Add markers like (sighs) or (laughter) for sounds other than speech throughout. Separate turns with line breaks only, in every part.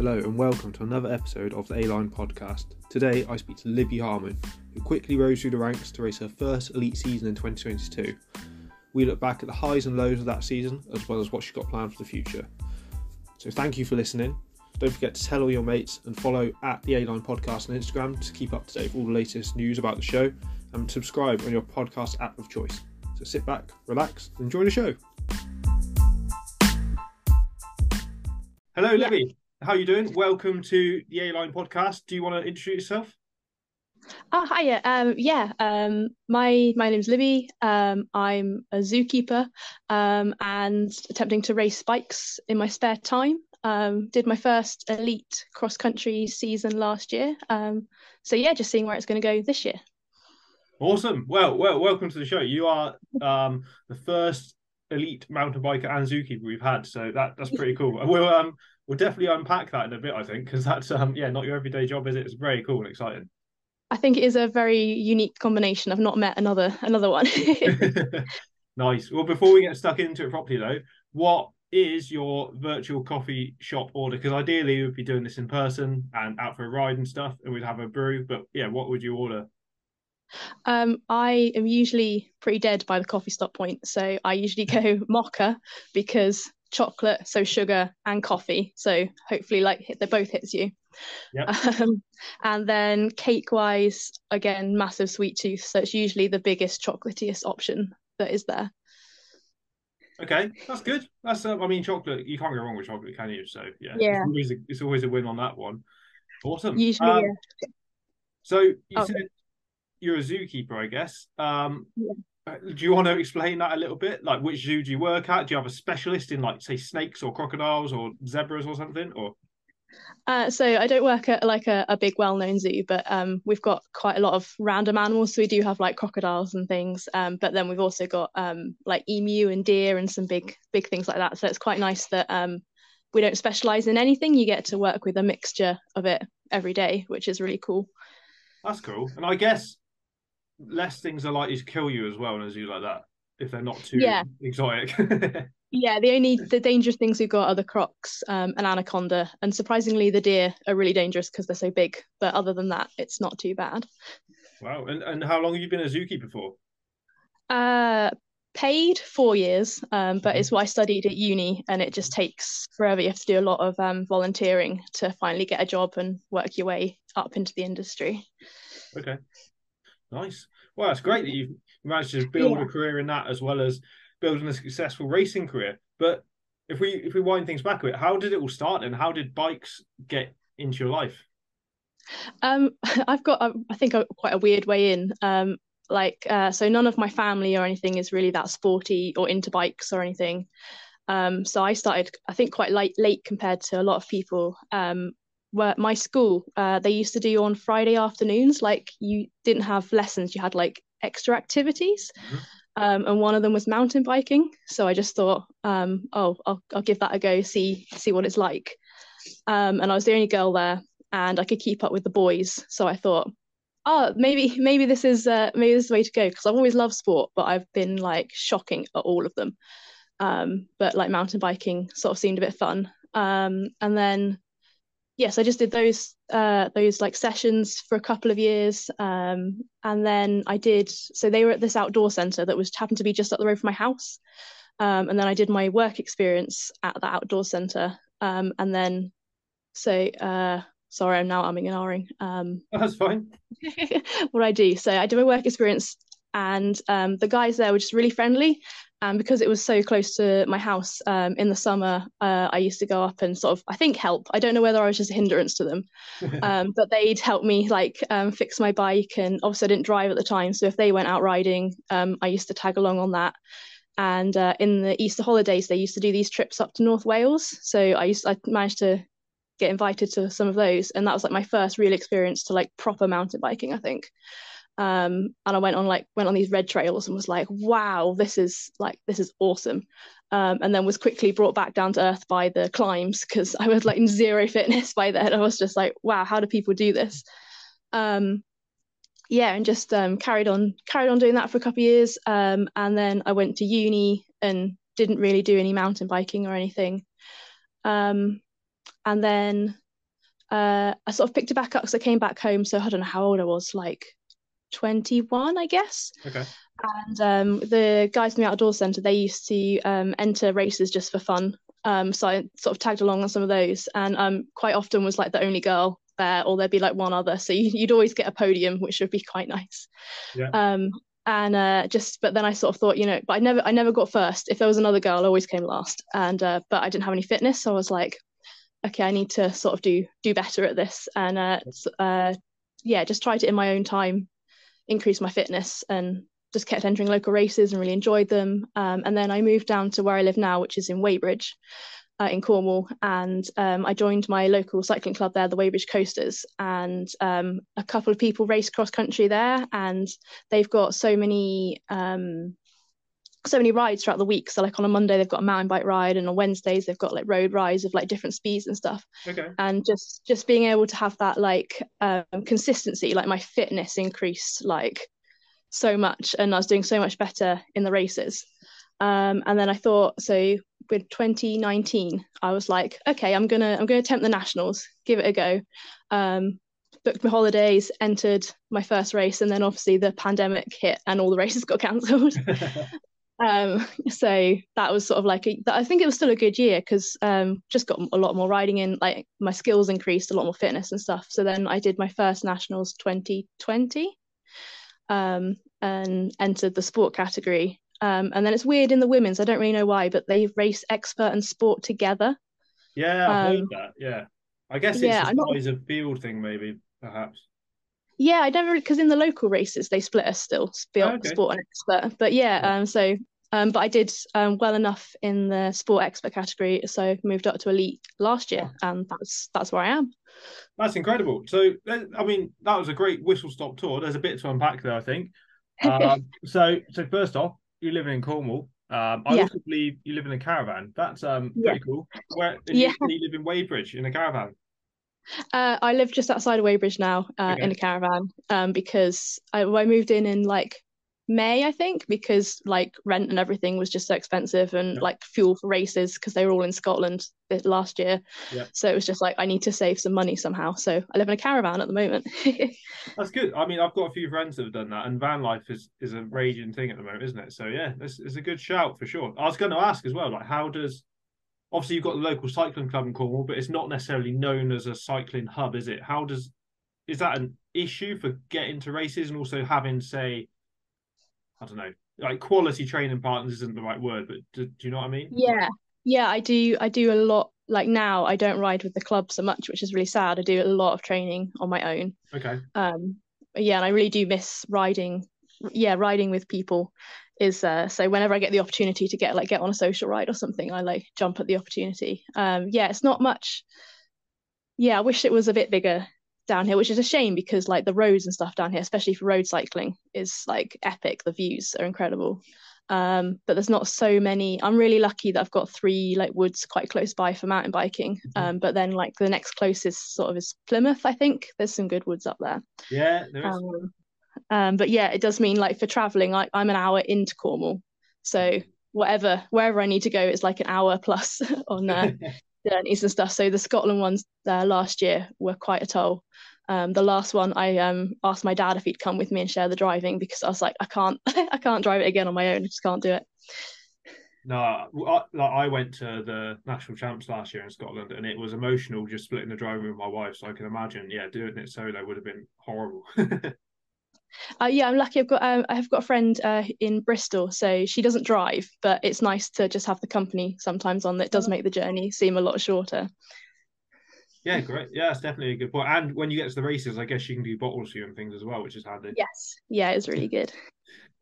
Hello and welcome to another episode of the A Line podcast. Today I speak to Libby Harman, who quickly rose through the ranks to race her first elite season in 2022. We look back at the highs and lows of that season, as well as what she's got planned for the future. So thank you for listening. Don't forget to tell all your mates and follow at the A Line podcast on Instagram to keep up to date with all the latest news about the show and subscribe on your podcast app of choice. So sit back, relax, and enjoy the show. Hello. Libby. How are you doing? Welcome to the A Line podcast. Do you want to introduce yourself?
Oh, hiya. Um, yeah. Um, my my name's Libby. Um, I'm a zookeeper. Um, and attempting to race bikes in my spare time. Um, did my first elite cross country season last year. Um, so yeah, just seeing where it's going to go this year.
Awesome. Well, well, welcome to the show. You are um, the first elite mountain biker and zookeeper we've had, so that that's pretty cool. We'll um we'll definitely unpack that in a bit, I think, because that's um yeah not your everyday job, is it? It's very cool and exciting.
I think it is a very unique combination. I've not met another another one. (laughs) (laughs)
nice. Well, before we get stuck into it properly, though, what is your virtual coffee shop order? Because ideally, we'd be doing this in person and out for a ride and stuff, and we'd have a brew. But yeah, what would you order?
Um, I am usually pretty dead by the coffee stop point, so I usually go (laughs) mocha because chocolate, so sugar and coffee. So hopefully, like they both hits you.
Yep. (laughs)
Um, and then cake wise, again, massive sweet tooth, so it's usually the biggest chocolatiest option that is there.
Okay, that's good. That's uh, I mean, chocolate. You can't go wrong with chocolate, can you? So yeah,
Yeah.
It's, always a, it's always a win on that one. Awesome.
Usually,
Um,
yeah.
So you
Oh.
said you're a zookeeper, I guess. Um,
Yeah.
Uh, Do you want to explain that a little bit? Like, which zoo do you work at? Do you have a specialist in, like, say, snakes or crocodiles or zebras or something? Or
Uh, so I don't work at like a, a big well-known zoo, but um, we've got quite a lot of random animals. So we do have like crocodiles and things, um, but then we've also got um, like emu and deer and some big big things like that. So it's quite nice that um, we don't specialize in anything. You get to work with a mixture of it every day, which is really cool.
that's cool. And I guess less things are likely to kill you as well as zoo like that if they're not too
Yeah.
exotic. (laughs)
Yeah, the only the dangerous things we've got are the crocs um, and anaconda, and surprisingly, the deer are really dangerous because they're so big. But other than that, it's not too bad.
wow. And and how long have you been a zookeeper for?
Uh, paid four years, um, but
Mhm.
it's what I studied at uni, and it just takes forever. You have to do a lot of um, volunteering to finally get a job and work your way up into the industry.
Okay. Nice. Well, it's great that you've managed to build
Yeah.
a career in that as well as building a successful racing career. But if we if we wind things back a bit, how did it all start and how did bikes get into your life?
Um, (laughs) I've got, um, I think, a, quite a weird way in. Um, like, uh, so none of my family or anything is really that sporty or into bikes or anything. Um, so I started, I think, quite late, late compared to a lot of people. Um, where my school, uh, they used to do on Friday afternoons, like you didn't have lessons, you had like extra activities.
Mhm.
Um, and one of them was mountain biking. So I just thought, um, oh, I'll, I'll give that a go, see see what it's like. Um, and I was the only girl there, and I could keep up with the boys. So I thought, oh, maybe maybe this is uh, maybe this is the way to go because I've always loved sport, but I've been like shocking at all of them. Um, but like mountain biking sort of seemed a bit fun. Um, and then yes, I just did those uh, those like sessions for a couple of years, um, and then I did. So they were at this outdoor center that was happened to be just up the road from my house, um, and then I did my work experience at the outdoor center, um, and then so uh, sorry, I'm now umming and ahhing. Um,
That's fine. (laughs)
what I do. So I did my work experience, and um, the guys there were just really friendly. And because it was so close to my house, um, in the summer, uh, I used to go up and sort of, I think, help. I don't know whether I was just a hindrance to them, (laughs) um, but they'd help me like um, fix my bike. And obviously, I didn't drive at the time, so if they went out riding, um, I used to tag along on that. And uh, in the Easter holidays, they used to do these trips up to North Wales. So I used, I managed to get invited to some of those, and that was like my first real experience to like proper mountain biking, I think. Um, and I went on like went on these red trails and was like, wow, this is like this is awesome. Um, and then was quickly brought back down to earth by the climbs because I was like in zero fitness (laughs) by then. I was just like, wow, how do people do this? Um, yeah, and just um, carried on carried on doing that for a couple of years. Um, and then I went to uni and didn't really do any mountain biking or anything. Um, and then uh, I sort of picked it back up because I came back home. So I don't know how old I was, like 21, I guess.
Okay.
And um, the guys in the outdoor centre, they used to um, enter races just for fun. Um, so I sort of tagged along on some of those, and um, quite often was like the only girl there, or there'd be like one other. So you, would always get a podium, which would be quite nice.
Yeah.
Um, and uh, just, but then I sort of thought, you know, but I never, I never got first. If there was another girl, I always came last. And uh, but I didn't have any fitness, so I was like, okay, I need to sort of do do better at this. And uh, uh, yeah, just tried it in my own time, increase my fitness, and just kept entering local races and really enjoyed them. Um, and then I moved down to where I live now, which is in Wadebridge uh, in Cornwall, and um, I joined my local cycling club there, the Wadebridge Coasters, and um, a couple of people race cross country there, and they've got so many. Um, so many rides throughout the week. So like on a Monday they've got a mountain bike ride, and on Wednesdays they've got like road rides of like different speeds and stuff.
Okay.
And just just being able to have that like um, consistency, like my fitness increased like so much, and I was doing so much better in the races. Um, and then I thought, so with 2019, I was like, okay, I'm gonna I'm gonna attempt the nationals, give it a go. Um, booked my holidays, entered my first race, and then obviously the pandemic hit and all the races got cancelled. (laughs) um, (laughs) so that was sort of like a, I think it was still a good year because um, just got a lot more riding in, like my skills increased, a lot more fitness and stuff. So then I did my first nationals 2020, um, and entered the sport category um, and then it's weird in the women's. I don't really know why, but they race expert and sport together.
Yeah, I've um, heard that. Yeah, I guess it's yeah, size of field thing, maybe perhaps.
Yeah, I don't really because in the local races they split us still sport, oh, okay. sport and expert. But yeah, yeah. um, so um, but I did um, well enough in the sport expert category, so moved up to elite last year, and that's that's where I am.
That's incredible. So, I mean, that was a great whistle stop tour. There's a bit to unpack there, I think. Um, (laughs) so, so first off, you live in Cornwall. Um, I yeah. also believe you live in a caravan. That's um pretty yeah. cool. Where yeah. you, you live in Wadebridge in a caravan?
Uh, I live just outside of Wadebridge now, uh, okay. in a caravan, um, because I, I moved in in like May, I think, because like rent and everything was just so expensive and yeah. like fuel for races because they were all in Scotland last year.
Yeah.
So it was just like I need to save some money somehow. So I live in a caravan at the moment. (laughs)
That's good. I mean, I've got a few friends that have done that, and van life is is a raging thing at the moment, isn't it? So yeah, this is a good shout for sure. I was going to ask as well, like how does obviously you've got the local cycling club in Cornwall, but it's not necessarily known as a cycling hub, is it? How does is that an issue for getting to races and also having say I don't know, like quality training partners isn't the right word, but do, do you know what I mean?
Yeah, yeah, I do. I do a lot. Like now, I don't ride with the club so much, which is really sad. I do a lot of training on my own.
Okay.
Um, yeah, and I really do miss riding. Yeah, riding with people is uh, so whenever I get the opportunity to get like get on a social ride or something, I like jump at the opportunity. Um, yeah, it's not much. Yeah, I wish it was a bit bigger down here, which is a shame because like the roads and stuff down here, especially for road cycling, is like epic. The views are incredible. Um, but there's not so many. I'm really lucky that I've got three like woods quite close by for mountain biking. Mm-hmm. Um, but then like the next closest sort of is Plymouth. I think there's some good woods up there.
Yeah, there is. Um,
um, but yeah, it does mean like for traveling, like I'm an hour into Cornwall, so whatever wherever I need to go, it's like an hour plus (laughs) on uh, (laughs) journeys and stuff. So the Scotland ones uh, last year were quite a toll. Um, the last one, I um, asked my dad if he'd come with me and share the driving because I was like, I can't, (laughs) I can't drive it again on my own. I just can't do it.
No, I, I went to the national champs last year in Scotland, and it was emotional just splitting the driving with my wife. So I can imagine, yeah, doing it solo would have been horrible. (laughs)
uh, yeah, I'm lucky. I've got um, I've got a friend uh, in Bristol, so she doesn't drive, but it's nice to just have the company sometimes on that does make the journey seem a lot shorter.
Yeah, great. Yeah, it's definitely a good point. And when you get to the races, I guess you can do bottles for you and things as well, which is handy.
Yes. Yeah, it's really good.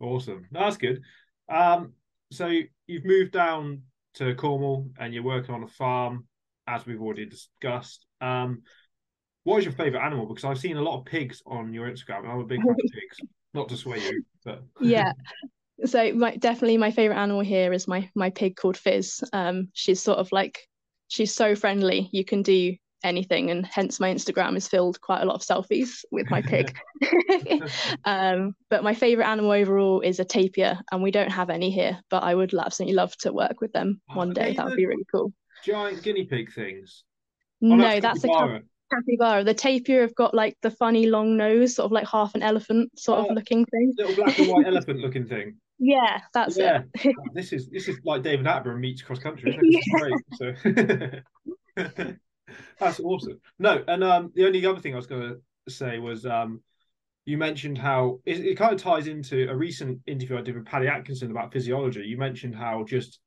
awesome. that's good. Um, so you've moved down to Cornwall and you're working on a farm, as we've already discussed. Um, what is your favourite animal? Because I've seen a lot of pigs on your Instagram. I'm a big fan of (laughs) pigs. Not to sway you, but (laughs)
yeah. So my, definitely my favourite animal here is my my pig called Fizz. Um, she's sort of like she's so friendly. You can do anything and hence my instagram is filled quite a lot of selfies with my pig (laughs) um, but my favorite animal overall is a tapir and we don't have any here but i would absolutely love to work with them oh, one day that would be really cool
giant guinea pig things
oh, no, that's, that's a capybara. The tapir have got like the funny long nose, sort of like half an elephant sort
Oh,
of looking thing.
Little black and white (laughs) elephant looking thing.
Yeah, that's
Yeah.
it. (laughs)
Oh, this is this is like David Attenborough meets cross country. This great. So (laughs) that's awesome. No, and um, the only other thing I was going to say was um, you mentioned how it, it kind of ties into a recent interview I did with Paddy Atkinson about physiology. You mentioned how just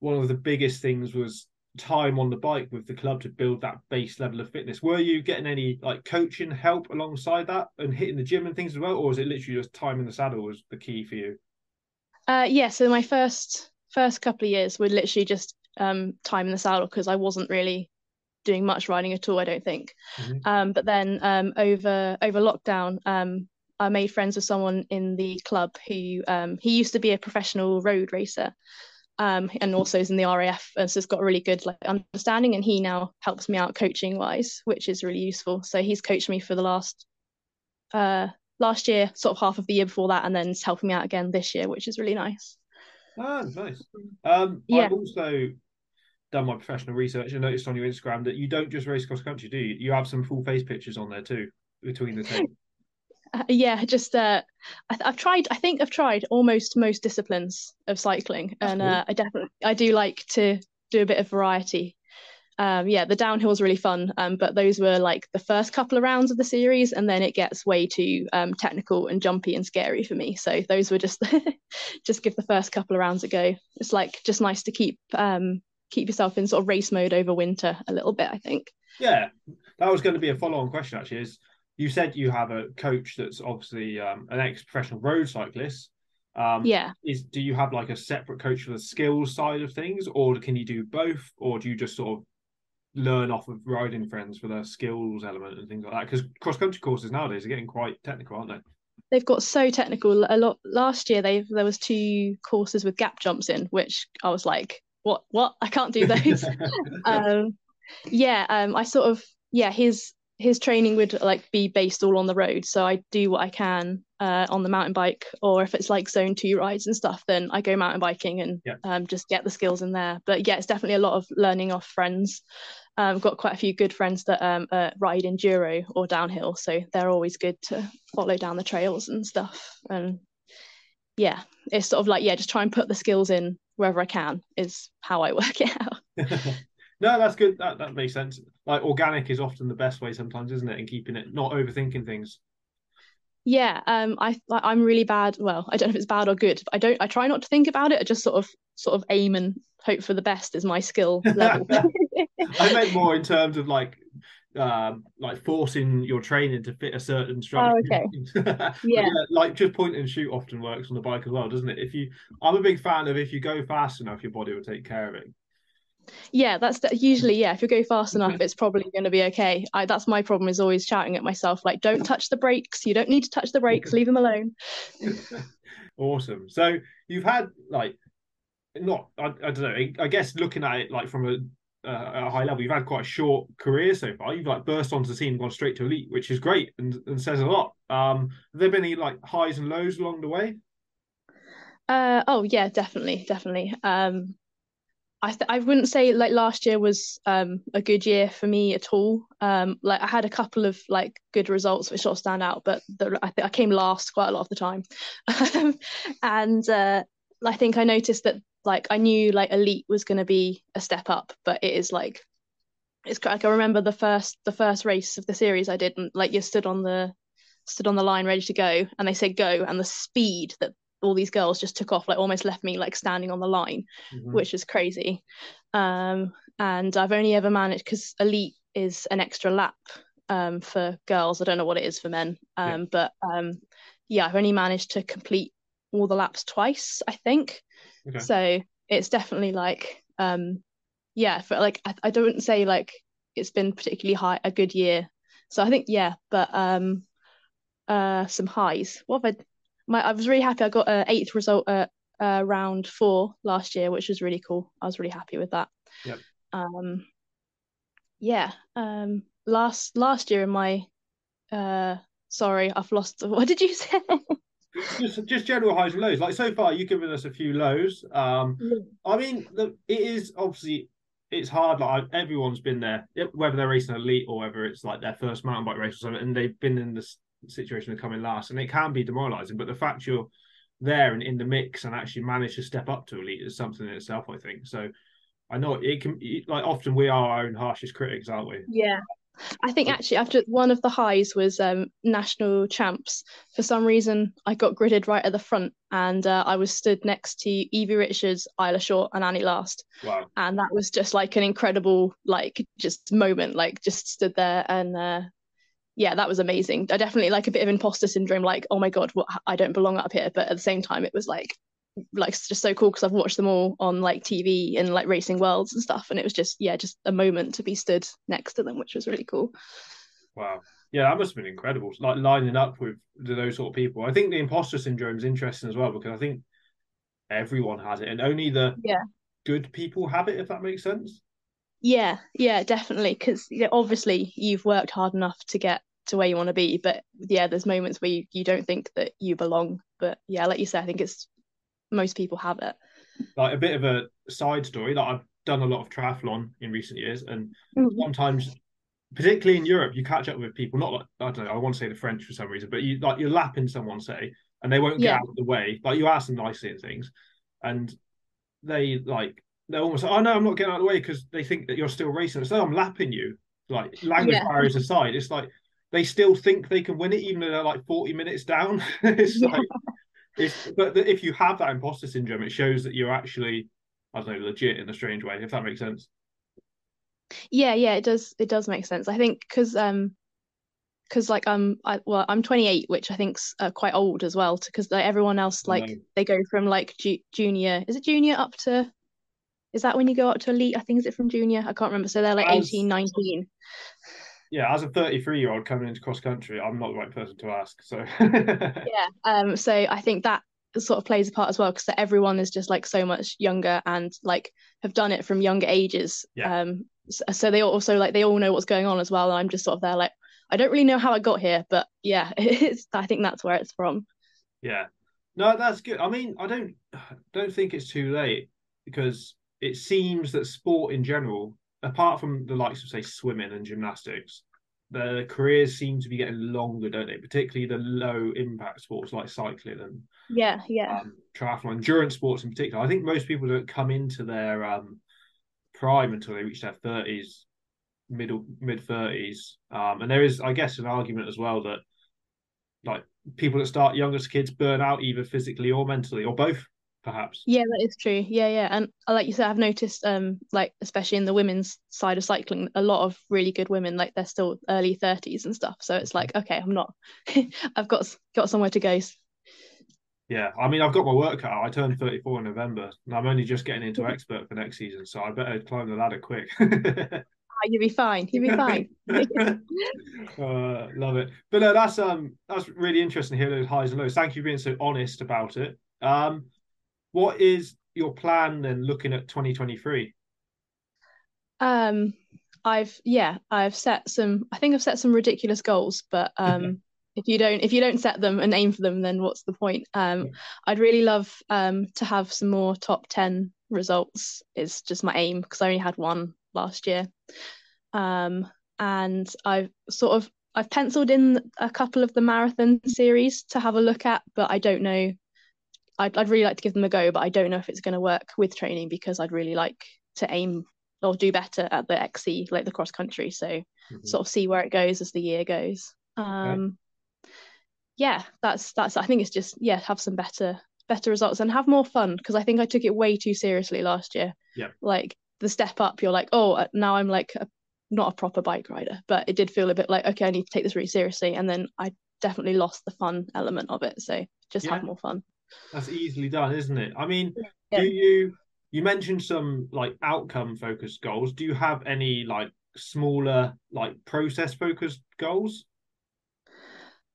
one of the biggest things was time on the bike with the club to build that base level of fitness. Were you getting any like coaching help alongside that and hitting the gym and things as well, or was it literally just time in the saddle was the key for you?
Uh, yeah, so my first first couple of years were literally just um, time in the saddle because I wasn't really doing much riding at all, I don't think.
Mhm.
Um, but then um, over over lockdown, um, I made friends with someone in the club who um, he used to be a professional road racer. Um, and also is in the RAF, and so has got a really good like understanding. And he now helps me out coaching wise, which is really useful. So he's coached me for the last uh last year, sort of half of the year before that, and then is helping me out again this year, which is really nice.
Ah, nice. Um,
Yeah.
I've also done my professional research and noticed on your Instagram that you don't just race cross country, do you? You have some full face pictures on there too, between the tape.
Uh, yeah, just uh, I th- I've tried. I think I've tried almost most disciplines of cycling,
That's
and
cool.
uh, I definitely I do like to do a bit of variety. Um, yeah, the downhill is really fun, um, but those were like the first couple of rounds of the series, and then it gets way too um, technical and jumpy and scary for me. So those were just (laughs) just give the first couple of rounds a go. It's like just nice to keep um, keep yourself in sort of race mode over winter a little bit. I think.
Yeah, that was going to be a follow-on question. Actually, is you said you have a coach that's obviously um, an ex-professional road cyclist. Um,
Yeah.
Is do you have like a separate coach for the skills side of things, or can you do both, or do you just sort of learn off of riding friends for the skills element and things like that? Because cross-country courses nowadays are getting quite technical, aren't they?
they've got so technical a lot last year they there was two courses with gap jumps in which i was like what what i can't do (laughs) those (laughs) um yeah um i sort of yeah his his training would like be based all on the road so i do what i can uh on the mountain bike or if it's like zone two rides and stuff then i go mountain biking and
Yeah.
um just get the skills in there but yeah it's definitely a lot of learning off friends um, I've got quite a few good friends that um, uh, ride enduro or downhill, so they're always good to follow down the trails and stuff. And yeah, it's sort of like yeah, just try and put the skills in wherever I can is how I (laughs) work it out. (laughs)
no, that's good. That that makes sense. Like organic is often the best way sometimes, isn't it? And keeping it not overthinking things.
Yeah, um, I like, I'm really bad. Well, I don't know if it's bad or good. I don't. I try not to think about it. I just sort of sort of aim and hope for the best is my skill (laughs) level.
I meant more in terms of like um like forcing your training to fit a certain structure.
okay. (laughs)
But
Yeah.
like just point and shoot often works on the bike as well, doesn't it? If you I'm a big fan of if you go fast enough, your body will take care of it.
Yeah, that's the, usually yeah. If you go fast enough, it's probably going to be okay. I that's my problem is always shouting at myself like, "Don't touch the brakes. You don't need to touch the brakes. Leave them alone." (laughs)
awesome. So you've had like not I, I don't know. I guess looking at it like from a uh, a high level, you've had quite a short career so far. You've like burst onto the scene, and gone straight to elite, which is great and, and says a lot. Um, have there been any like highs and lows along the way?
Uh, oh yeah, definitely, definitely. Um, I th I wouldn't say like last year was um a good year for me at all. Um, like I had a couple of like good results which sort of stand out, but the, I think I came last quite a lot of the time. (laughs) And uh, I think I noticed that like I knew like elite was going to be a step up, but it is like it's like I remember the first the first race of the series I did, and like you stood on the stood on the line ready to go, and they said go, and the speed that all these girls just took off like almost left me like standing on the line
Mhm.
which is crazy um and i've only ever managed because elite is an extra lap um for girls i don't know what it is for men um
Yeah.
but um yeah i've only managed to complete all the laps twice i think
Okay.
so it's definitely like um yeah for like I, I don't say like it's been particularly high a good year so i think yeah but um uh some highs what have i my i was really happy i got an eighth result at uh, round four last year which was really cool i was really happy with that
Yep.
um yeah um last last year in my uh sorry i've lost (laughs) what did you say
just just general highs and lows. Like so far, you've given us a few lows. Um, I mean, the, it is obviously it's hard. Like everyone's been there, whether they're racing elite or whether it's like their first mountain bike race or something, and they've been in this situation of coming last, and it can be demoralising. But the fact you're there and in the mix and actually manage to step up to elite is something in itself. I think so. I know it can like often we are our own harshest critics, aren't we?
Yeah, I think actually after one of the highs was um, national champs. For some reason, I got gridded right at the front, and uh, I was stood next to Evie Richards, Isla Short, and Annie Last.
Wow!
And that was just like an incredible, like, just moment. Like, just stood there, and uh, yeah, that was amazing. I definitely like a bit of imposter syndrome. Like, oh my god, what, I don't belong up here. But at the same time, it was like like just so cool because I've watched them all on like TV and like Racing Worlds and stuff, and it was just yeah, just a moment to be stood next to them, which was really cool.
Wow, yeah, that must have been incredible. Like lining up with those sort of people. I think the imposter syndrome is interesting as well because I think everyone has it, and only the
yeah
good people have it. If that makes sense.
Yeah, yeah, definitely. Because you know, obviously you've worked hard enough to get to where you want to be, but yeah, there's moments where you, you don't think that you belong. But yeah, like you said, I think it's most people have it.
Like a bit of a side story, like I've done a lot of triathlon in recent years, and mm-hmm. sometimes, particularly in Europe, you catch up with people. Not like I don't know, I want to say the French for some reason, but you like you're lapping someone, say, and they won't get yeah. out of the way. Like you ask them nicely and things, and they like they're almost like, oh no, I'm not getting out of the way because they think that you're still racing. So I'm lapping you. Like language yeah. barriers aside, it's like they still think they can win it even though they're like 40 minutes down. (laughs) it's yeah. like if, but if you have that imposter syndrome, it shows that you're actually, I don't know, legit in a strange way. If that makes sense.
Yeah, yeah, it does. It does make sense. I think because um, because like I'm, I, well, I'm 28, which I think's uh, quite old as well. Because like everyone else, like they go from like ju- junior, is it junior up to? Is that when you go up to elite? I think is it from junior? I can't remember. So they're like As... 18, 19
yeah, as a 33 year old coming into cross country, I'm not the right person to ask. So (laughs)
yeah, um, so I think that sort of plays a part as well because everyone is just like so much younger and like have done it from younger ages.
Yeah.
Um, so, so they also like they all know what's going on as well. And I'm just sort of there like I don't really know how I got here, but yeah, (laughs) it's I think that's where it's from.
Yeah, no, that's good. I mean, I don't (sighs) don't think it's too late because it seems that sport in general apart from the likes of say swimming and gymnastics, the careers seem to be getting longer, don't they? Particularly the low impact sports like cycling and
yeah, yeah,
um, triathlon, endurance sports in particular. I think most people don't come into their um, prime until they reach their thirties, middle mid thirties. Um, and there is, I guess, an argument as well that like people that start young as kids burn out either physically or mentally or both perhaps.
Yeah, that is true. Yeah, yeah. And uh, like you said, I've noticed um like especially in the women's side of cycling, a lot of really good women, like they're still early 30s and stuff. So it's like, okay, I'm not (laughs) I've got got somewhere to go.
Yeah, I mean, I've got my work cut out. I turned 34 in November, and I'm only just getting into expert for next season, so I better climb the ladder quick. (laughs)
Ah, you'll be fine. You'll be fine. (laughs)
uh, love it. But no, that's um that's really interesting hear those highs and lows. Thank you for being so honest about it. Um, what is your plan then looking at 2023?
Um, I've yeah, I've set some. I think I've set some ridiculous goals, but (laughs) um, if you don't if you don't set them and aim for them, then what's the point? Um, yeah. I'd really love um to have some more top ten results. Is just my aim because I only had one last year. Um, and I've sort of I've penciled in a couple of the marathon series to have a look at, but I don't know I'd, I'd really like to give them a go, but I don't know if it's going to work with training because I'd really like to aim or do better at the XC, like the cross country. So mm-hmm. sort of see where it goes as the year goes. Um, okay. yeah, that's that's. I think it's just yeah, have some better better results and have more fun because I think I took it way too seriously last year.
Yeah,
like the step up, you're like, oh, uh, now I'm like a, not a proper bike rider, but it did feel a bit like okay, I need to take this really seriously, and then I definitely lost the fun element of it. So just yeah. have more fun.
That's easily done, isn't it? I mean, yeah. do you you mentioned some like outcome focused goals. Do you have any like smaller like process focused goals?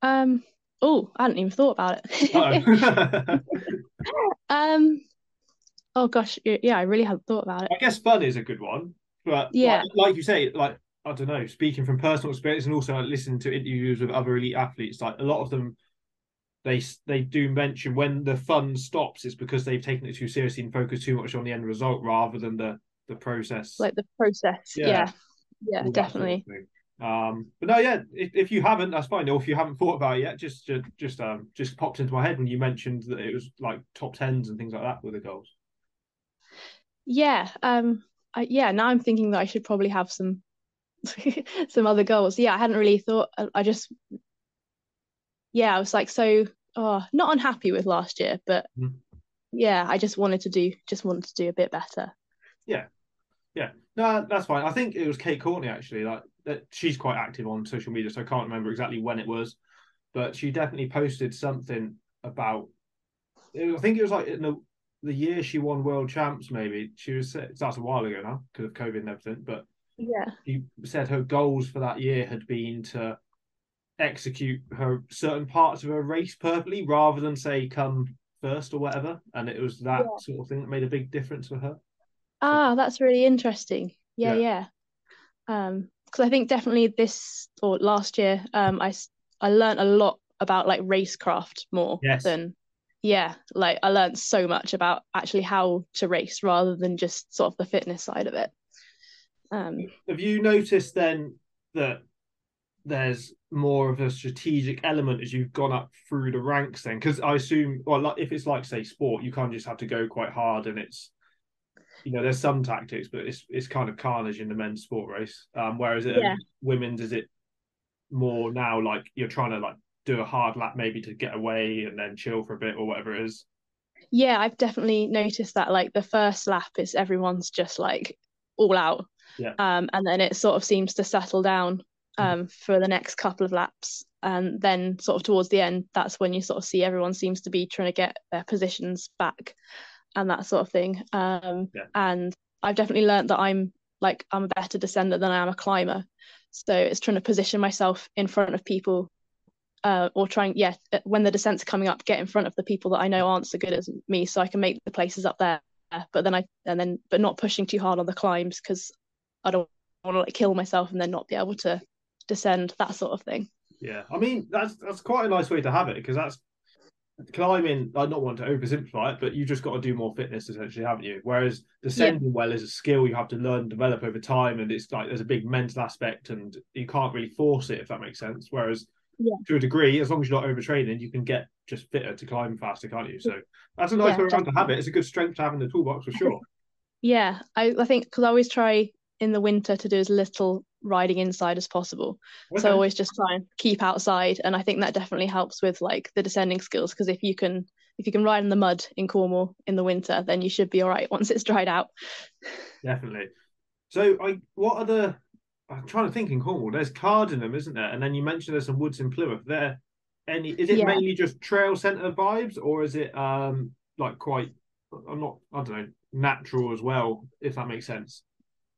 Um oh, I hadn't even thought about it. (laughs) um oh gosh, yeah, I really hadn't thought about it.
I guess fun is a good one. But
yeah,
like, like you say, like I don't know, speaking from personal experience and also like, listening to interviews with other elite athletes, like a lot of them they they do mention when the fun stops, it's because they've taken it too seriously and focused too much on the end result rather than the the process,
like the process.
Yeah.
Yeah, yeah,
all that sort of
definitely.
Um, but no, yeah, if, if you haven't, that's fine. Or if you haven't thought about it yet, just just just um just popped into my head when you mentioned that it was like top tens and things like that with the goals.
Yeah, um, I, yeah. Now I'm thinking that I should probably have some (laughs) some other goals. Yeah, I hadn't really thought. I just, yeah, I was like so, oh, not unhappy with last year, but
Mhm.
yeah, I just wanted to do, just wanted to do a bit better.
Yeah, yeah, no, that's fine. I think it was Kate Courtney actually. Like that, she's quite active on social media, so I can't remember exactly when it was, but she definitely posted something about. I think it was like in the the year she won world champs. Maybe she was. That's a while ago now because of COVID and everything. But
Yeah,
she said her goals for that year had been to execute her certain parts of her race perfectly, rather than say come first or whatever. And it was that
Yeah.
sort of thing that made a big difference for her.
Ah, that's really interesting. Yeah,
Yeah.
yeah. Um, because I think definitely this or last year, um, I I learned a lot about like racecraft more
Yes.
than, yeah, like I learned so much about actually how to race rather than just sort of the fitness side of it. Um,
Have you noticed then that there's more of a strategic element as you've gone up through the ranks then? Because I assume, well, like, if it's like say sport, you can't just have to go quite hard and it's you know, there's some tactics, but it's it's kind of carnage in the men's sport race. Um, whereas it,
Yeah.
women's is it more now like you're trying to like do a hard lap maybe to get away and then chill for a bit or whatever it is.
yeah, I've definitely noticed that like the first lap is everyone's just like all out.
Yeah.
Um, and then it sort of seems to settle down. Um for the next couple of laps. And then sort of towards the end, that's when you sort of see everyone seems to be trying to get their positions back and that sort of thing. Um,
Yeah.
and I've definitely learned that I'm like I'm a better descender than I am a climber. So it's trying to position myself in front of people uh, or trying, yeah, uh, when the descent's coming up, get in front of the people that I know aren't so good as me, so I can make the places up there. But then I, and then, but not pushing too hard on the climbs because I don't want to like kill myself and then not be able to descend, that sort of thing.
Yeah, I mean that's that's quite a nice way to have it because that's climbing. I don't want to oversimplify it, but you've just got to do more fitness essentially, haven't you? Whereas descending well is a skill you have to learn, and develop over time, and it's like there's a big mental aspect, and you can't really force it if that makes sense. Whereas
Yeah.
to a degree, as long as you're not overtraining, you can get just fitter to climb faster, can't you? So that's a nice
Yeah,
way around to have it. It's a good strength to have in the toolbox for sure. (laughs)
Yeah, I, I think because I always try in the winter to do as little riding inside as possible. So I always just try and keep outside, and I think that definitely helps with like the descending skills because if you can if you can ride in the mud in Cornwall in the winter, then you should be all right (laughs) once it's dried out.
Definitely. So, I what are the? I'm trying to think in Cornwall. There's Cardinham, isn't there? And then you mentioned there's some woods in Plymouth. There, any? Is it
Yeah.
mainly just trail centre vibes, or is it um like quite? I'm not. I don't know. Natural as well, if that makes sense.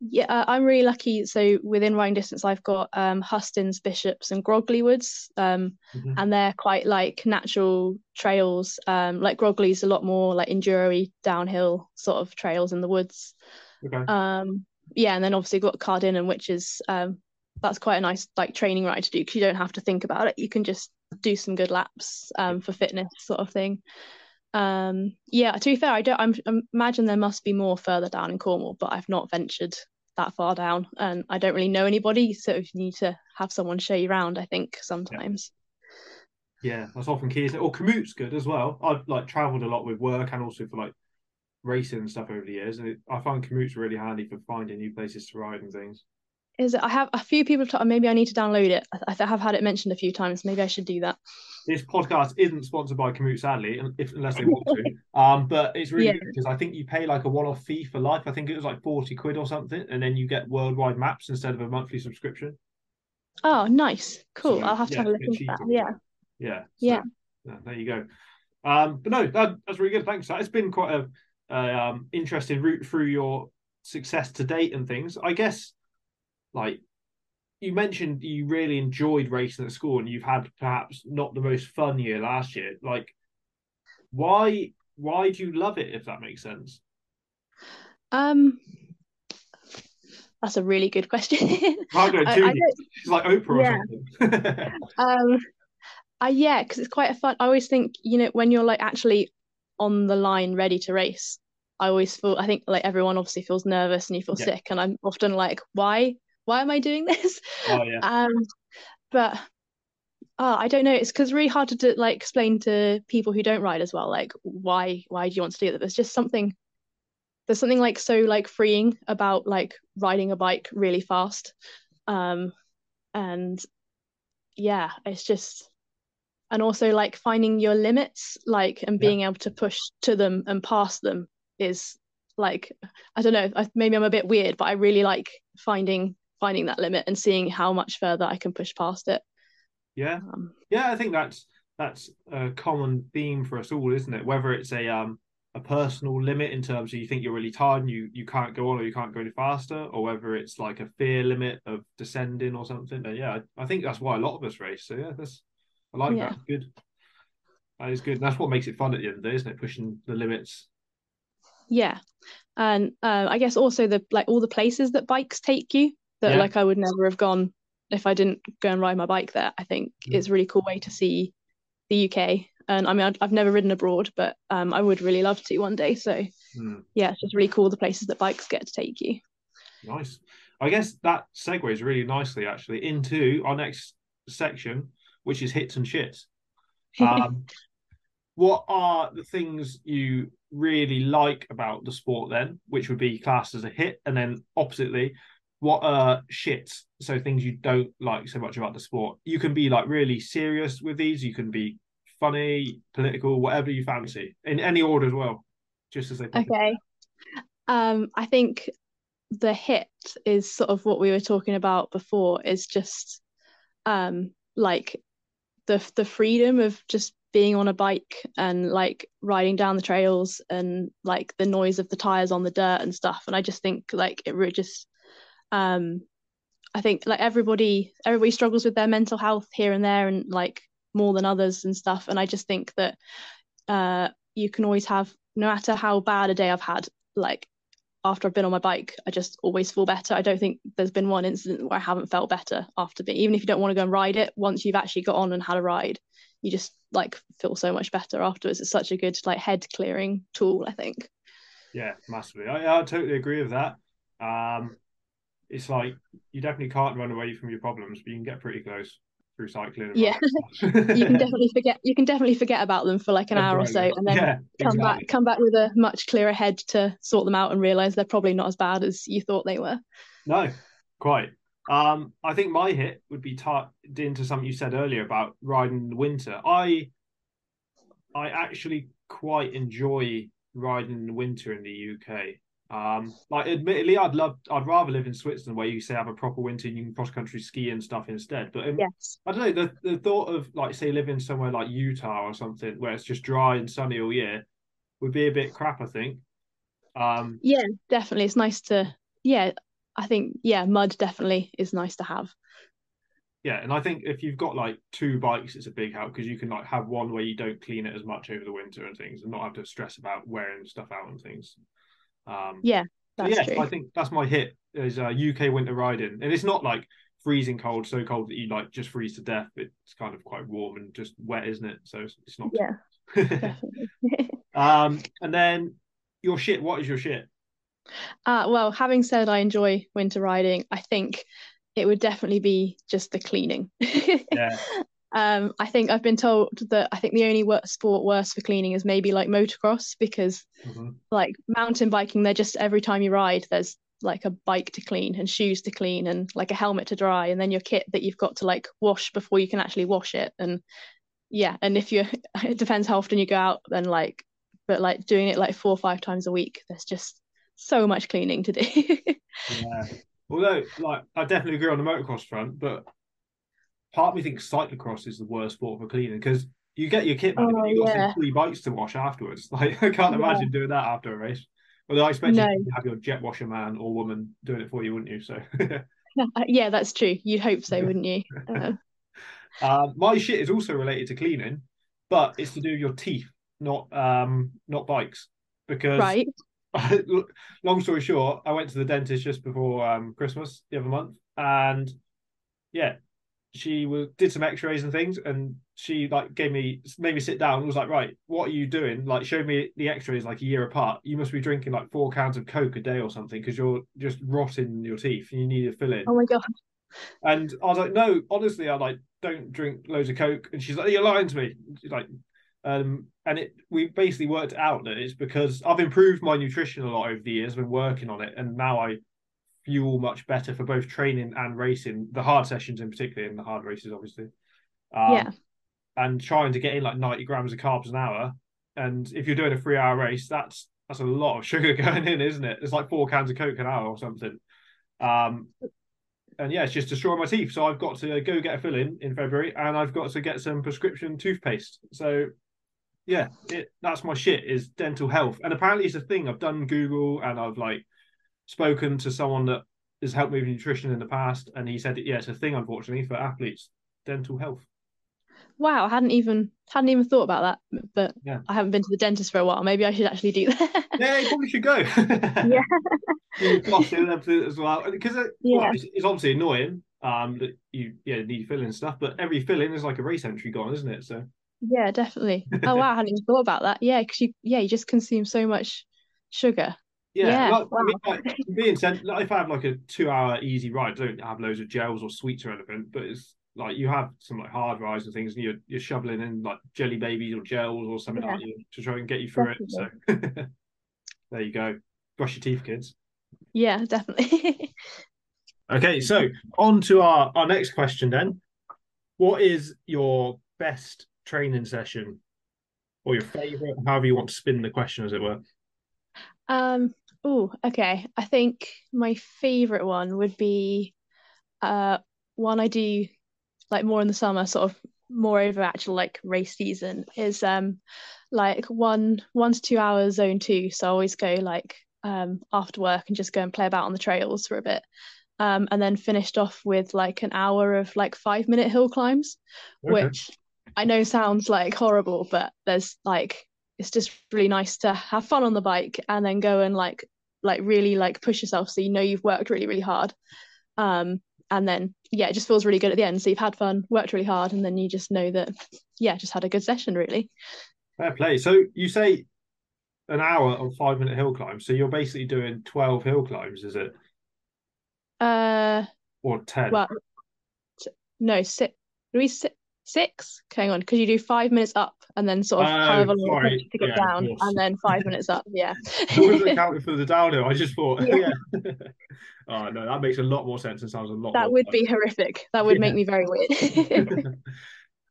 Yeah, uh, I'm really lucky. So within riding distance, I've got um, Hustins, Bishops, and Grogley Woods, um,
Mhm.
and they're quite like natural trails. Um, like Grogley's a lot more like enduro downhill sort of trails in the woods.
Okay.
Um, yeah, and then obviously got Cardinham, which is um, that's quite a nice like training ride to do because you don't have to think about it. You can just do some good laps um, for fitness sort of thing. Um, yeah, to be fair, I don't. I'm, I imagine there must be more further down in Cornwall, but I've not ventured that far down, and I don't really know anybody. So if you need to have someone show you around. I think sometimes.
Yeah, that's often key. Or Komoot's good as well. I've like travelled a lot with work and also for like racing and stuff over the years, and it, I find Komoot's really handy for finding new places to ride and things.
Is it? I have a few people. have T- maybe I need to download it. I, I have had it mentioned a few times. Maybe I should do that.
This podcast isn't sponsored by Komoot, sadly, if unless they want to. (laughs) Um, but it's really
Yeah.
good because I think you pay like a one-off fee for life. I think it was like forty quid or something, and then you get worldwide maps instead of a monthly subscription.
Oh, nice, cool.
So,
I'll have to have a look into that. Yeah.
Yeah. so,
Yeah.
yeah, there you go. Um, but no, that, that's really good. Thanks. It's been quite a, a um, interesting route through your success to date and things. I guess, like you mentioned, you really enjoyed racing at school, and you've had perhaps not the most fun year last year. Like, why? Why do you love it? If that makes sense.
Um, that's a really good question. (laughs)
I
I-
She's like Oprah
Yeah.
or something. (laughs)
Um, I yeah, because it's quite a fun. I always think you know when you're like actually on the line ready to race, I always feel I think like everyone obviously feels nervous and you feel
Yeah.
sick and I'm often like why why am I doing (laughs) this
Oh yeah.
um but uh, I don't know it's because really hard to like explain to people who don't ride as well like why why do you want to do that there's just something there's something like so like freeing about like riding a bike really fast um and yeah it's just and also like finding your limits like and
Yeah.
being able to push to them and pass them is like I don't know maybe I'm a bit weird but I really like finding finding that limit and seeing how much further I can push past it
Yeah.
um,
Yeah, I think that's that's a common theme for us all, isn't it? Whether it's a um a personal limit in terms of you think you're really tired and you you can't go on or you can't go any faster, or whether it's like a fear limit of descending or something. But yeah, I, I think that's why a lot of us race. So yeah, that's I like
Yeah.
that. Good. That is good. And that's what makes it fun at the end of the day, isn't it? Pushing the limits.
yeah and uh, I guess also the like all the places that bikes take you that
Yeah.
like I would never have gone if I didn't go and ride my bike there I think
Mm.
it's a really cool way to see the UK and I mean I'd, I've never ridden abroad but um I would really love to one day so
Hmm.
yeah it's just really cool the places that bikes get to take you
Nice. I guess that segues really nicely actually into our next section, which is hits and shits. (laughs) Um, what are the things you really like about the sport then, which would be classed as a hit, and then oppositely, what are shits? So things you don't like so much about the sport. You can be like really serious with these. You can be funny, political, whatever you fancy, in any order as well, just as they.
Okay. Um, I think the hit is sort of what we were talking about before, is just um like the the freedom of just being on a bike and like riding down the trails and like the noise of the tires on the dirt and stuff. And I just think like it really just um I think like everybody everybody struggles with their mental health here and there and like more than others and stuff. And I just think that uh you can always have no matter how bad a day I've had, like after I've been on my bike, I just always feel better. I don't think there's been one incident where I haven't felt better after being, even if you don't want to go and ride it, once you've actually got on and had a ride, you just like feel so much better afterwards. It's such a good like head clearing tool, I think.
Yeah, massively. I, I totally agree with that. Um, it's like you definitely can't run away from your problems, but you can get pretty close through cycling.
Yeah. (laughs) You can definitely forget you can definitely forget about them for like an hour or so and then
yeah,
come
exactly.
back come back with a much clearer head to sort them out and realize they're probably not as bad as you thought they were.
No, quite. Um, I think my hit would be tied into something you said earlier about riding in the winter. I, I actually quite enjoy riding in the winter in the UK. Um, like admittedly, I'd love, I'd rather live in Switzerland where you say have a proper winter and you can cross country ski and stuff instead. But um,
Yes.
I don't know the the thought of like say living somewhere like Utah or something where it's just dry and sunny all year would be a bit crap. I think. Um,
Yeah, definitely. It's nice to yeah, I think yeah, mud definitely is nice to have.
Yeah, and I think if you've got like two bikes, it's a big help because you can like have one where you don't clean it as much over the winter and things, and not have to stress about wearing stuff out and things. Um,
Yeah, that's
yeah,
true.
I think that's my hit is uh, UK winter riding, and it's not like freezing cold, so cold that you like just freeze to death. It's kind of quite warm and just wet, isn't it? So it's, it's not.
Yeah, (laughs)
um, and then your shit. What is your shit?
Uh, well, having said I enjoy winter riding, I think it would definitely be just the cleaning.
Yeah. (laughs)
Um, I think I've been told that I think the only wor sport worse for cleaning is maybe like motocross because
Mhm.
like mountain biking, they're just every time you ride, there's like a bike to clean and shoes to clean and like a helmet to dry and then your kit that you've got to like wash before you can actually wash it and yeah and if you (laughs) it depends how often you go out then like but like doing it like four or five times a week there's just so much cleaning to do (laughs)
Yeah. Although, like, I definitely agree on the motocross front, but part of me thinks cyclocross is the worst sport for cleaning because you get your kit back,
Oh,
you've got
yeah.
three bikes to wash afterwards. (laughs) Like, I can't
Yeah.
imagine doing that after a race. Although I expect
No.
you to have your jet washer man or woman doing it for you, wouldn't you? So, (laughs) (laughs)
yeah that's true you'd hope so wouldn't you uh,
um, my shit is also related to cleaning, but it's to do with your teeth, not um, not bikes, because
right
long story short, I went to the dentist just before um, Christmas the other month, and yeah, she was did some X-rays and things, and she like gave me made me sit down and was like, right, what are you doing? Like, showed me the X-rays like a year apart. You must be drinking like four cans of Coke a day or something because you're just rotting your teeth and you need a fill in.
Oh my god.
And I was like, no, honestly, I like don't drink loads of Coke. And she's like, you're lying to me. She's like, um, and it we basically worked out that it's because I've improved my nutrition a lot over the years, been working on it, and now I fuel much better for both training and racing, the hard sessions in particular, and the hard races, obviously.
Um, yeah.
And trying to get in like 90 grams of carbs an hour. And if you're doing a three hour race, that's that's a lot of sugar (laughs) going in, isn't it? It's like four cans of Coke an hour or something. Um, and yeah, it's just destroying my teeth. So I've got to go get a fill in in February, and I've got to get some prescription toothpaste. So yeah, it, that's my shit is dental health, and apparently it's a thing. I've done Google and I've like spoken to someone that has helped me with nutrition in the past, and he said, yeah, it's a thing, unfortunately, for athletes, dental health.
Wow, I hadn't even hadn't even thought about that, but yeah. I haven't been to the dentist for a while. Maybe I should actually do that. (laughs)
yeah, you probably should go. (laughs)
yeah, (laughs)
as well because it, yeah. Well, it's, it's, obviously annoying um that you yeah need filling stuff, but every filling is like a race entry gone, isn't it? So
yeah, definitely. Oh wow, I hadn't even thought about that. Yeah, because you yeah you just consume so much sugar.
Yeah, yeah like, wow. I mean, like, (laughs) being said, like, if I have like a two-hour easy ride, I don't have loads of gels or sweets or anything, but it's like you have some like hard rides and things, and you're you're shoveling in like jelly babies or gels or something yeah. like that to try and get you through definitely. it. So (laughs) there you go. Brush your teeth, kids.
Yeah, definitely. (laughs)
okay, so on to our our next question then. What is your best training session, or your favorite? However you want to spin the question, as it were.
Um. Oh, okay. I think my favorite one would be uh one I do like more in the summer, sort of more over actual like race season is um like one one to two hours zone two. So I always go like um after work and just go and play about on the trails for a bit. Um, and then finished off with like an hour of like five minute hill climbs, okay. which I know sounds like horrible, but there's like it's just really nice to have fun on the bike and then go and like like really like push yourself so you know you've worked really really hard. Um and then yeah it just feels really good at the end. So you've had fun worked really hard and then you just know that yeah just had a good session really.
Fair play. So you say an hour of five minute hill climbs so you're basically doing 12 hill climbs is it?
Uh
or 10
well no six we six six. Hang on because you do five minutes up and then sort of uh, however long it takes to get yeah, down and then five minutes up yeah.
I wasn't (laughs) counting for the downhill I just thought (laughs) yeah, yeah. (laughs) oh no that makes a lot more sense and sounds a lot
that would fun. be horrific. That would yeah. make me very
weird.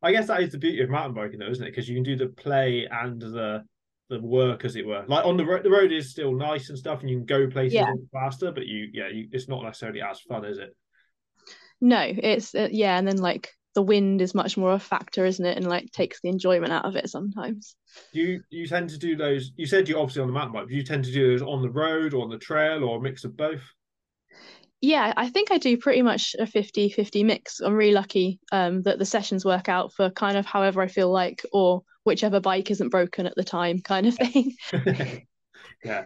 I guess that is the beauty of mountain biking though isn't it? Because you can do the play and the the work as it were. Like on the road the road is still nice and stuff and you can go places faster but you yeah you, it's not necessarily as fun is it?
No it's uh, yeah and then like the wind is much more a factor, isn't it? And like takes the enjoyment out of it sometimes.
You you tend to do those? You said you're obviously on the mountain bike. Do you tend to do those on the road or on the trail or a mix of both?
Yeah, I think I do pretty much a 50 50 mix. I'm really lucky um, that the sessions work out for kind of however I feel like or whichever bike isn't broken at the time, kind of thing. (laughs) (laughs)
yeah.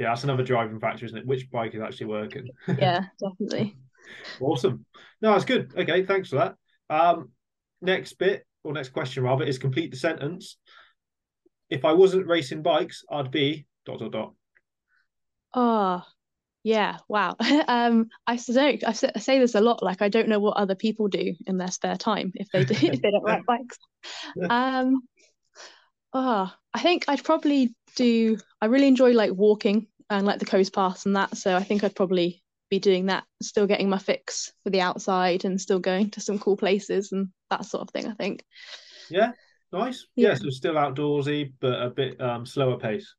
Yeah, that's another driving factor, isn't it? Which bike is actually working?
yeah, (laughs) definitely.
awesome. No, that's good. Okay, thanks for that. Um, next bit or next question rather is complete the sentence. If I wasn't racing bikes, I'd be dot dot dot.
Oh, yeah, wow. (laughs) um, I don't. I say this a lot. Like I don't know what other people do in their spare time if they do (laughs) if they don't ride bikes. (laughs) Um, oh, I think I'd probably do. I really enjoy like walking and like the coast paths and that. So I think I'd probably be doing that, still getting my fix for the outside and still going to some cool places and that sort of thing, I think.
Yeah, nice. Yeah, yeah so still outdoorsy, but a bit um, slower pace.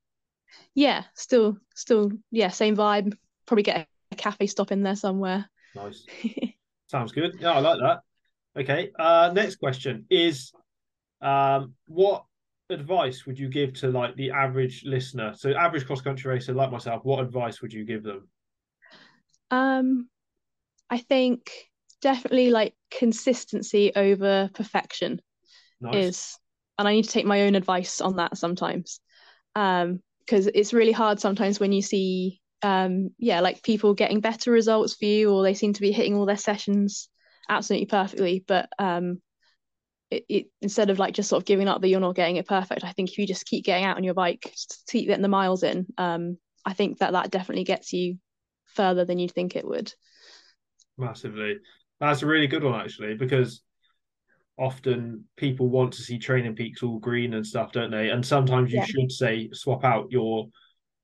Yeah, still, still, yeah, same vibe. Probably get a cafe stop in there somewhere.
Nice. (laughs) Sounds good. Yeah, I like that. Okay. Uh, next question is, um, what advice would you give to like the average listener? So, average cross country racer like myself, what advice would you give them?
Um, I think definitely like consistency over perfection nice. is, and I need to take my own advice on that sometimes. Um, because it's really hard sometimes when you see um yeah like people getting better results for you or they seem to be hitting all their sessions absolutely perfectly, but um, it, it, instead of like just sort of giving up that you're not getting it perfect, I think if you just keep getting out on your bike, keep getting the miles in, um, I think that that definitely gets you further than you'd think it would.
Massively, that's a really good one actually because often people want to see training peaks all green and stuff, don't they? And sometimes you yeah. should say swap out your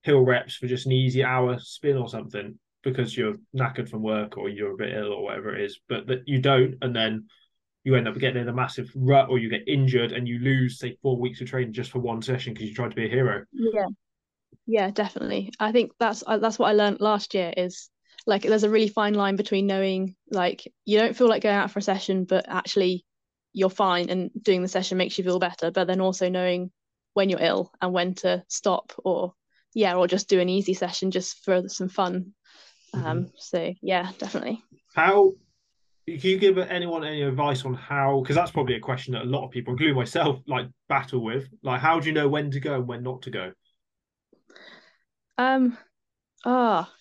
hill reps for just an easy hour spin or something because you're knackered from work or you're a bit ill or whatever it is, but that you don't, and then you end up getting in a massive rut or you get injured and you lose say four weeks of training just for one session because you tried to be a hero.
Yeah, yeah, definitely. I think that's uh, that's what I learned last year is like there's a really fine line between knowing like you don't feel like going out for a session, but actually you're fine and doing the session makes you feel better, but then also knowing when you're ill and when to stop or yeah, or just do an easy session just for some fun. Mm-hmm. Um, so yeah, definitely.
How can you give anyone any advice on how? Because that's probably a question that a lot of people, including myself, like battle with. Like, how do you know when to go and when not to go?
Um, ah, oh,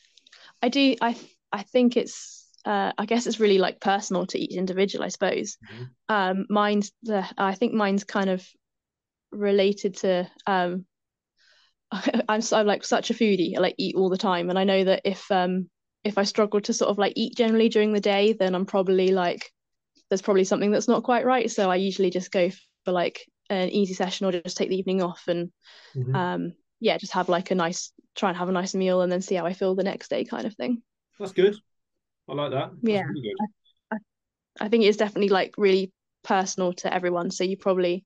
I do. I I think it's. Uh, I guess it's really like personal to each individual. I suppose. Mm-hmm. Um, mine's the. I think mine's kind of related to um (laughs) I'm I'm like such a foodie. I like eat all the time, and I know that if um if I struggle to sort of like eat generally during the day, then I'm probably like there's probably something that's not quite right. So I usually just go for like an easy session or just take the evening off and mm-hmm. um yeah, just have like a nice try and have a nice meal and then see how I feel the next day kind of thing.
That's good. I like that. That's
yeah. Really I, I, I think it's definitely like really personal to everyone. So you probably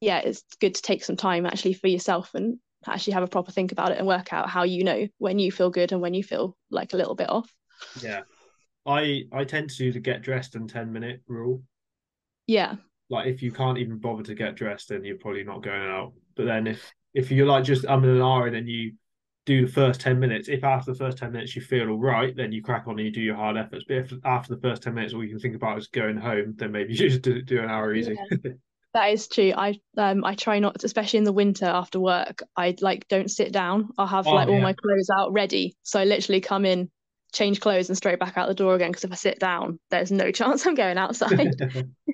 yeah, it's good to take some time actually for yourself and actually have a proper think about it and work out how you know when you feel good and when you feel like a little bit off.
Yeah. I I tend to do the get dressed in 10 minute rule.
Yeah.
Like if you can't even bother to get dressed, then you're probably not going out. But then if if you're like just I'm in an hour and then you do the first 10 minutes, if after the first 10 minutes you feel all right, then you crack on and you do your hard efforts. But if after the first 10 minutes all you can think about is going home, then maybe (laughs) you just do, do an hour easy. Yeah.
That is true. I um I try not, to, especially in the winter after work. I like don't sit down. I'll have oh, like yeah. all my clothes out ready. So I literally come in, change clothes, and straight back out the door again. Because if I sit down, there's no (laughs) chance I'm going outside.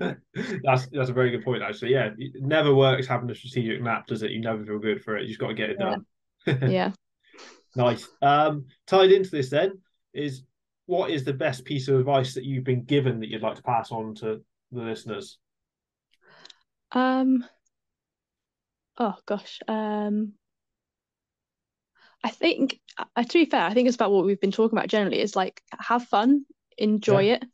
(laughs)
that's that's a very good point. Actually, yeah, it never works having a strategic nap, does it? You never feel good for it. You just got to get it
done. Yeah. (laughs) yeah.
Nice. Um, tied into this then is what is the best piece of advice that you've been given that you'd like to pass on to the listeners?
Um. Oh gosh. Um. I think, uh, to be fair, I think it's about what we've been talking about generally. Is like have fun, enjoy yeah. it.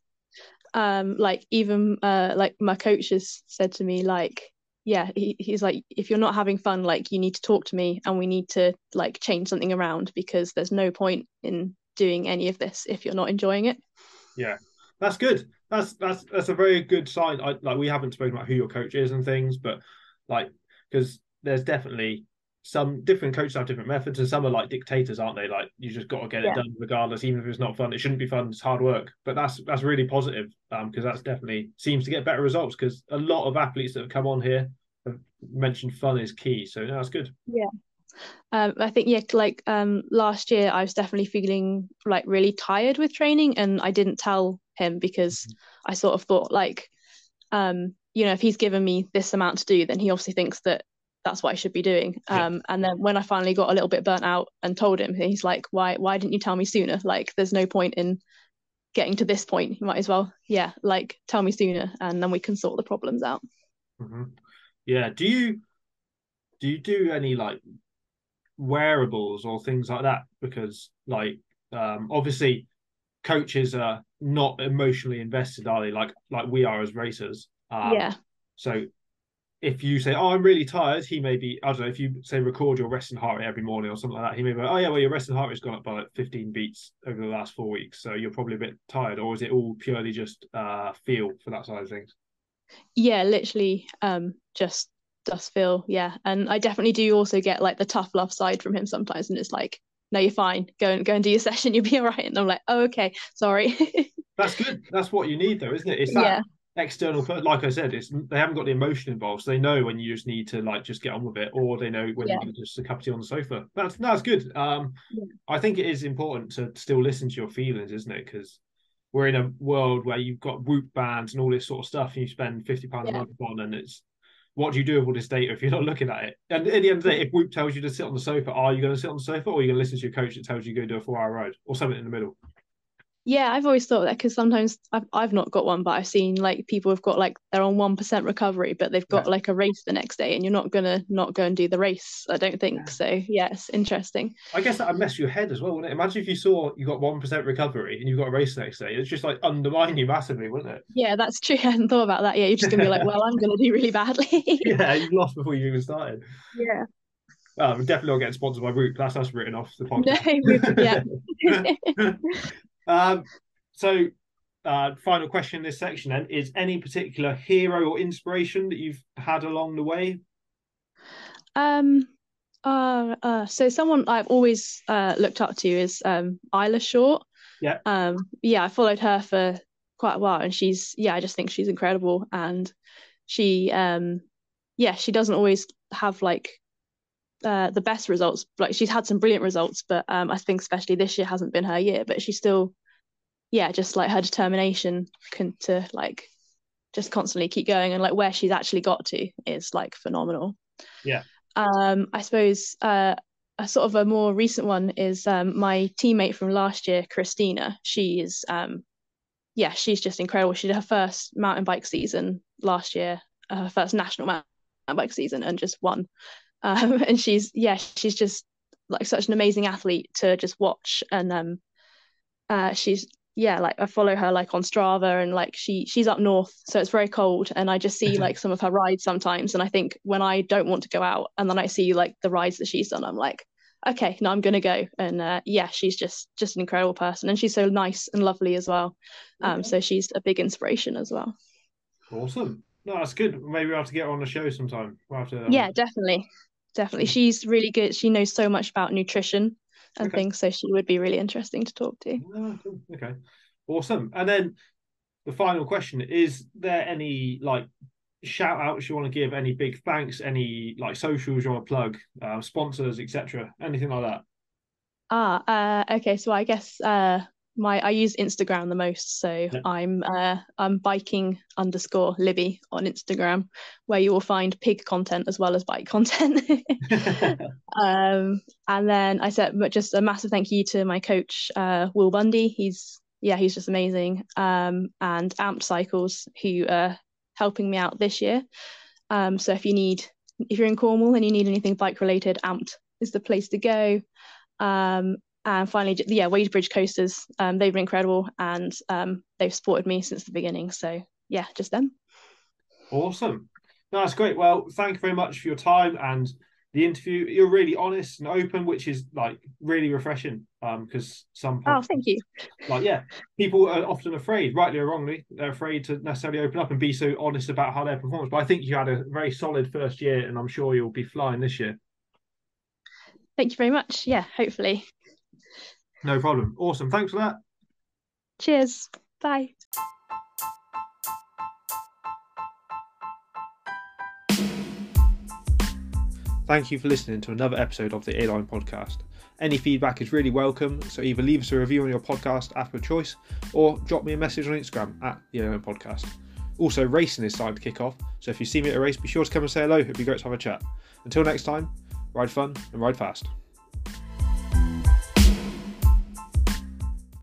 Um, like even uh, like my coach has said to me, like, yeah, he, he's like, if you're not having fun, like you need to talk to me, and we need to like change something around because there's no point in doing any of this if you're not enjoying it.
Yeah, that's good that's that's that's a very good sign. I, like we haven't spoken about who your coach is and things, but like because there's definitely some different coaches have different methods, and some are like dictators, aren't they? Like you just got to get yeah. it done regardless, even if it's not fun. It shouldn't be fun. It's hard work, but that's that's really positive because um, that's definitely seems to get better results. Because a lot of athletes that have come on here have mentioned fun is key. So no, that's good.
Yeah. Um, I think yeah, like um, last year I was definitely feeling like really tired with training, and I didn't tell him because mm-hmm. I sort of thought like, um, you know, if he's given me this amount to do, then he obviously thinks that that's what I should be doing. Yeah. Um, and then when I finally got a little bit burnt out and told him, he's like, why, why didn't you tell me sooner? Like, there's no point in getting to this point. You might as well, yeah, like tell me sooner, and then we can sort the problems out.
Mm-hmm. Yeah. Do you do you do any like wearables or things like that? Because like um, obviously coaches are not emotionally invested, are they? Like like we are as racers.
Um, yeah.
So if you say, "Oh, I'm really tired," he may be. I don't know. If you say record your resting heart rate every morning or something like that, he may be. Like, "Oh yeah, well your resting heart rate's gone up by like 15 beats over the last four weeks, so you're probably a bit tired." Or is it all purely just uh, feel for that side of things?
Yeah, literally, um, just just feel. Yeah, and I definitely do also get like the tough love side from him sometimes, and it's like, no, you're fine. Go and go and do your (laughs) session. You'll be all right. And I'm like, oh, okay, sorry.
That's good. That's what you need, though, isn't it? It's that yeah. External. Like I said, it's they haven't got the emotion involved, so they know when you just need to like just get on with it, or they know when yeah. you just a cup of tea on the sofa. That's that's good. Um, yeah. I think it is important to still listen to your feelings, isn't it? Because we're in a world where you've got Whoop bands and all this sort of stuff, and you spend fifty pounds
Yeah.
a month on, and it's what do you do with all this data if you're not looking at it? And at the end of the day, if Whoop tells you to sit on the sofa, are you going to sit on the sofa, or are you going to listen to your coach that tells you to go do a four-hour ride, or something in the middle?
Yeah, I've always thought that because sometimes I've I've not got one, but I've seen like people have got like they're on one percent recovery, but they've got
Yeah.
like a race the next day, and you're not gonna not go and do the race. I don't think so. Yeah, interesting.
I guess that would mess your head as well, wouldn't it? Imagine if you saw you got one percent recovery and you've got a race the next day. It's just like undermine you massively, wouldn't it?
Yeah, that's true. (laughs) I hadn't thought about that. Yeah, you're just gonna be like, (laughs) well, I'm gonna do really badly. (laughs)
Yeah, you've lost before you even started.
Yeah.
Oh, We're definitely not getting sponsored by Root. That's us written off the
No,
podcast.
we- yeah.
Um, so, uh, final question in this section then is any particular hero or inspiration that you've had along the way?
Um, uh, uh, so someone I've always uh looked up to is um Isla Short.
Yeah.
Um, yeah, I followed her for quite a while, and she's yeah, I just think she's incredible, and she um, yeah, she doesn't always have like uh the best results. Like she's had some brilliant results, but um, I think especially this year hasn't been her year, but she still, yeah, just like her determination can to like just constantly keep going, and like where she's actually got to is like phenomenal.
Yeah.
Um, I suppose uh, a sort of a more recent one is um, my teammate from last year, Christina. She is, um, yeah, she's just incredible. She did her first mountain bike season last year, uh, her first national mountain bike season, and just won. Um, (laughs) and she's, yeah, she's just like such an amazing athlete to just watch. And um, uh, she's, yeah, like I follow her like on Strava, and like she she's up north, so it's very cold, and I just see like some of her rides sometimes, and I think when I don't want to go out, and then I see like the rides that she's done, I'm like, okay, now I'm gonna go, and uh, yeah, she's just just an incredible person, and she's so nice and lovely as well. Um,
Okay.
so she's a big inspiration as well.
Awesome. No, that's good. Maybe we'll have to get her on the show sometime. We'll have to, um,
Yeah, definitely, definitely. She's really good. She knows so much about nutrition and
Okay.
things, so she would be really interesting to talk to.
Ah, cool. Okay. Awesome. And then the final question is there any like shout outs you want to give, any big thanks, any like socials you want to plug, uh, sponsors, etc. Anything like that?
Ah, uh, okay. So I guess uh, my I use Instagram the most. So
Yeah.
I'm uh, I'm biking underscore Libby on Instagram, where you will find pig content as well as bike content. (laughs) (laughs) um, and then I said but just a massive thank you to my coach, uh, Will Bundy. He's yeah, he's just amazing. Um, and Amped Cycles, who are helping me out this year. Um, so if you need if you're in Cornwall and you need anything bike related, Amped is the place to go. Um, and finally, yeah, Wadebridge Coasters. Um, they've been incredible and um, they've supported me since the beginning. So yeah, just them.
Awesome. No, that's great. Well, thank you very much for your time and the interview. You're really honest and open, which is like really refreshing. Um, because some
Oh, thank you.
like yeah, people are often afraid, rightly or wrongly, they're afraid to necessarily open up and be so honest about how their performance. But I think you had a very solid first year, and I'm sure you'll be flying this year.
Thank you very much. Yeah, hopefully.
No problem. Awesome. Thanks for that.
Cheers. Bye.
Thank you for listening to another episode of the A-Line podcast. Any feedback is really welcome, so either leave us a review on your podcast app of choice or drop me a message on Instagram at the A-Line podcast. Also, racing is starting to kick off, so if you see me at a race, be sure to come and say hello. It'd be great to have a chat. Until next time, ride fun and ride fast.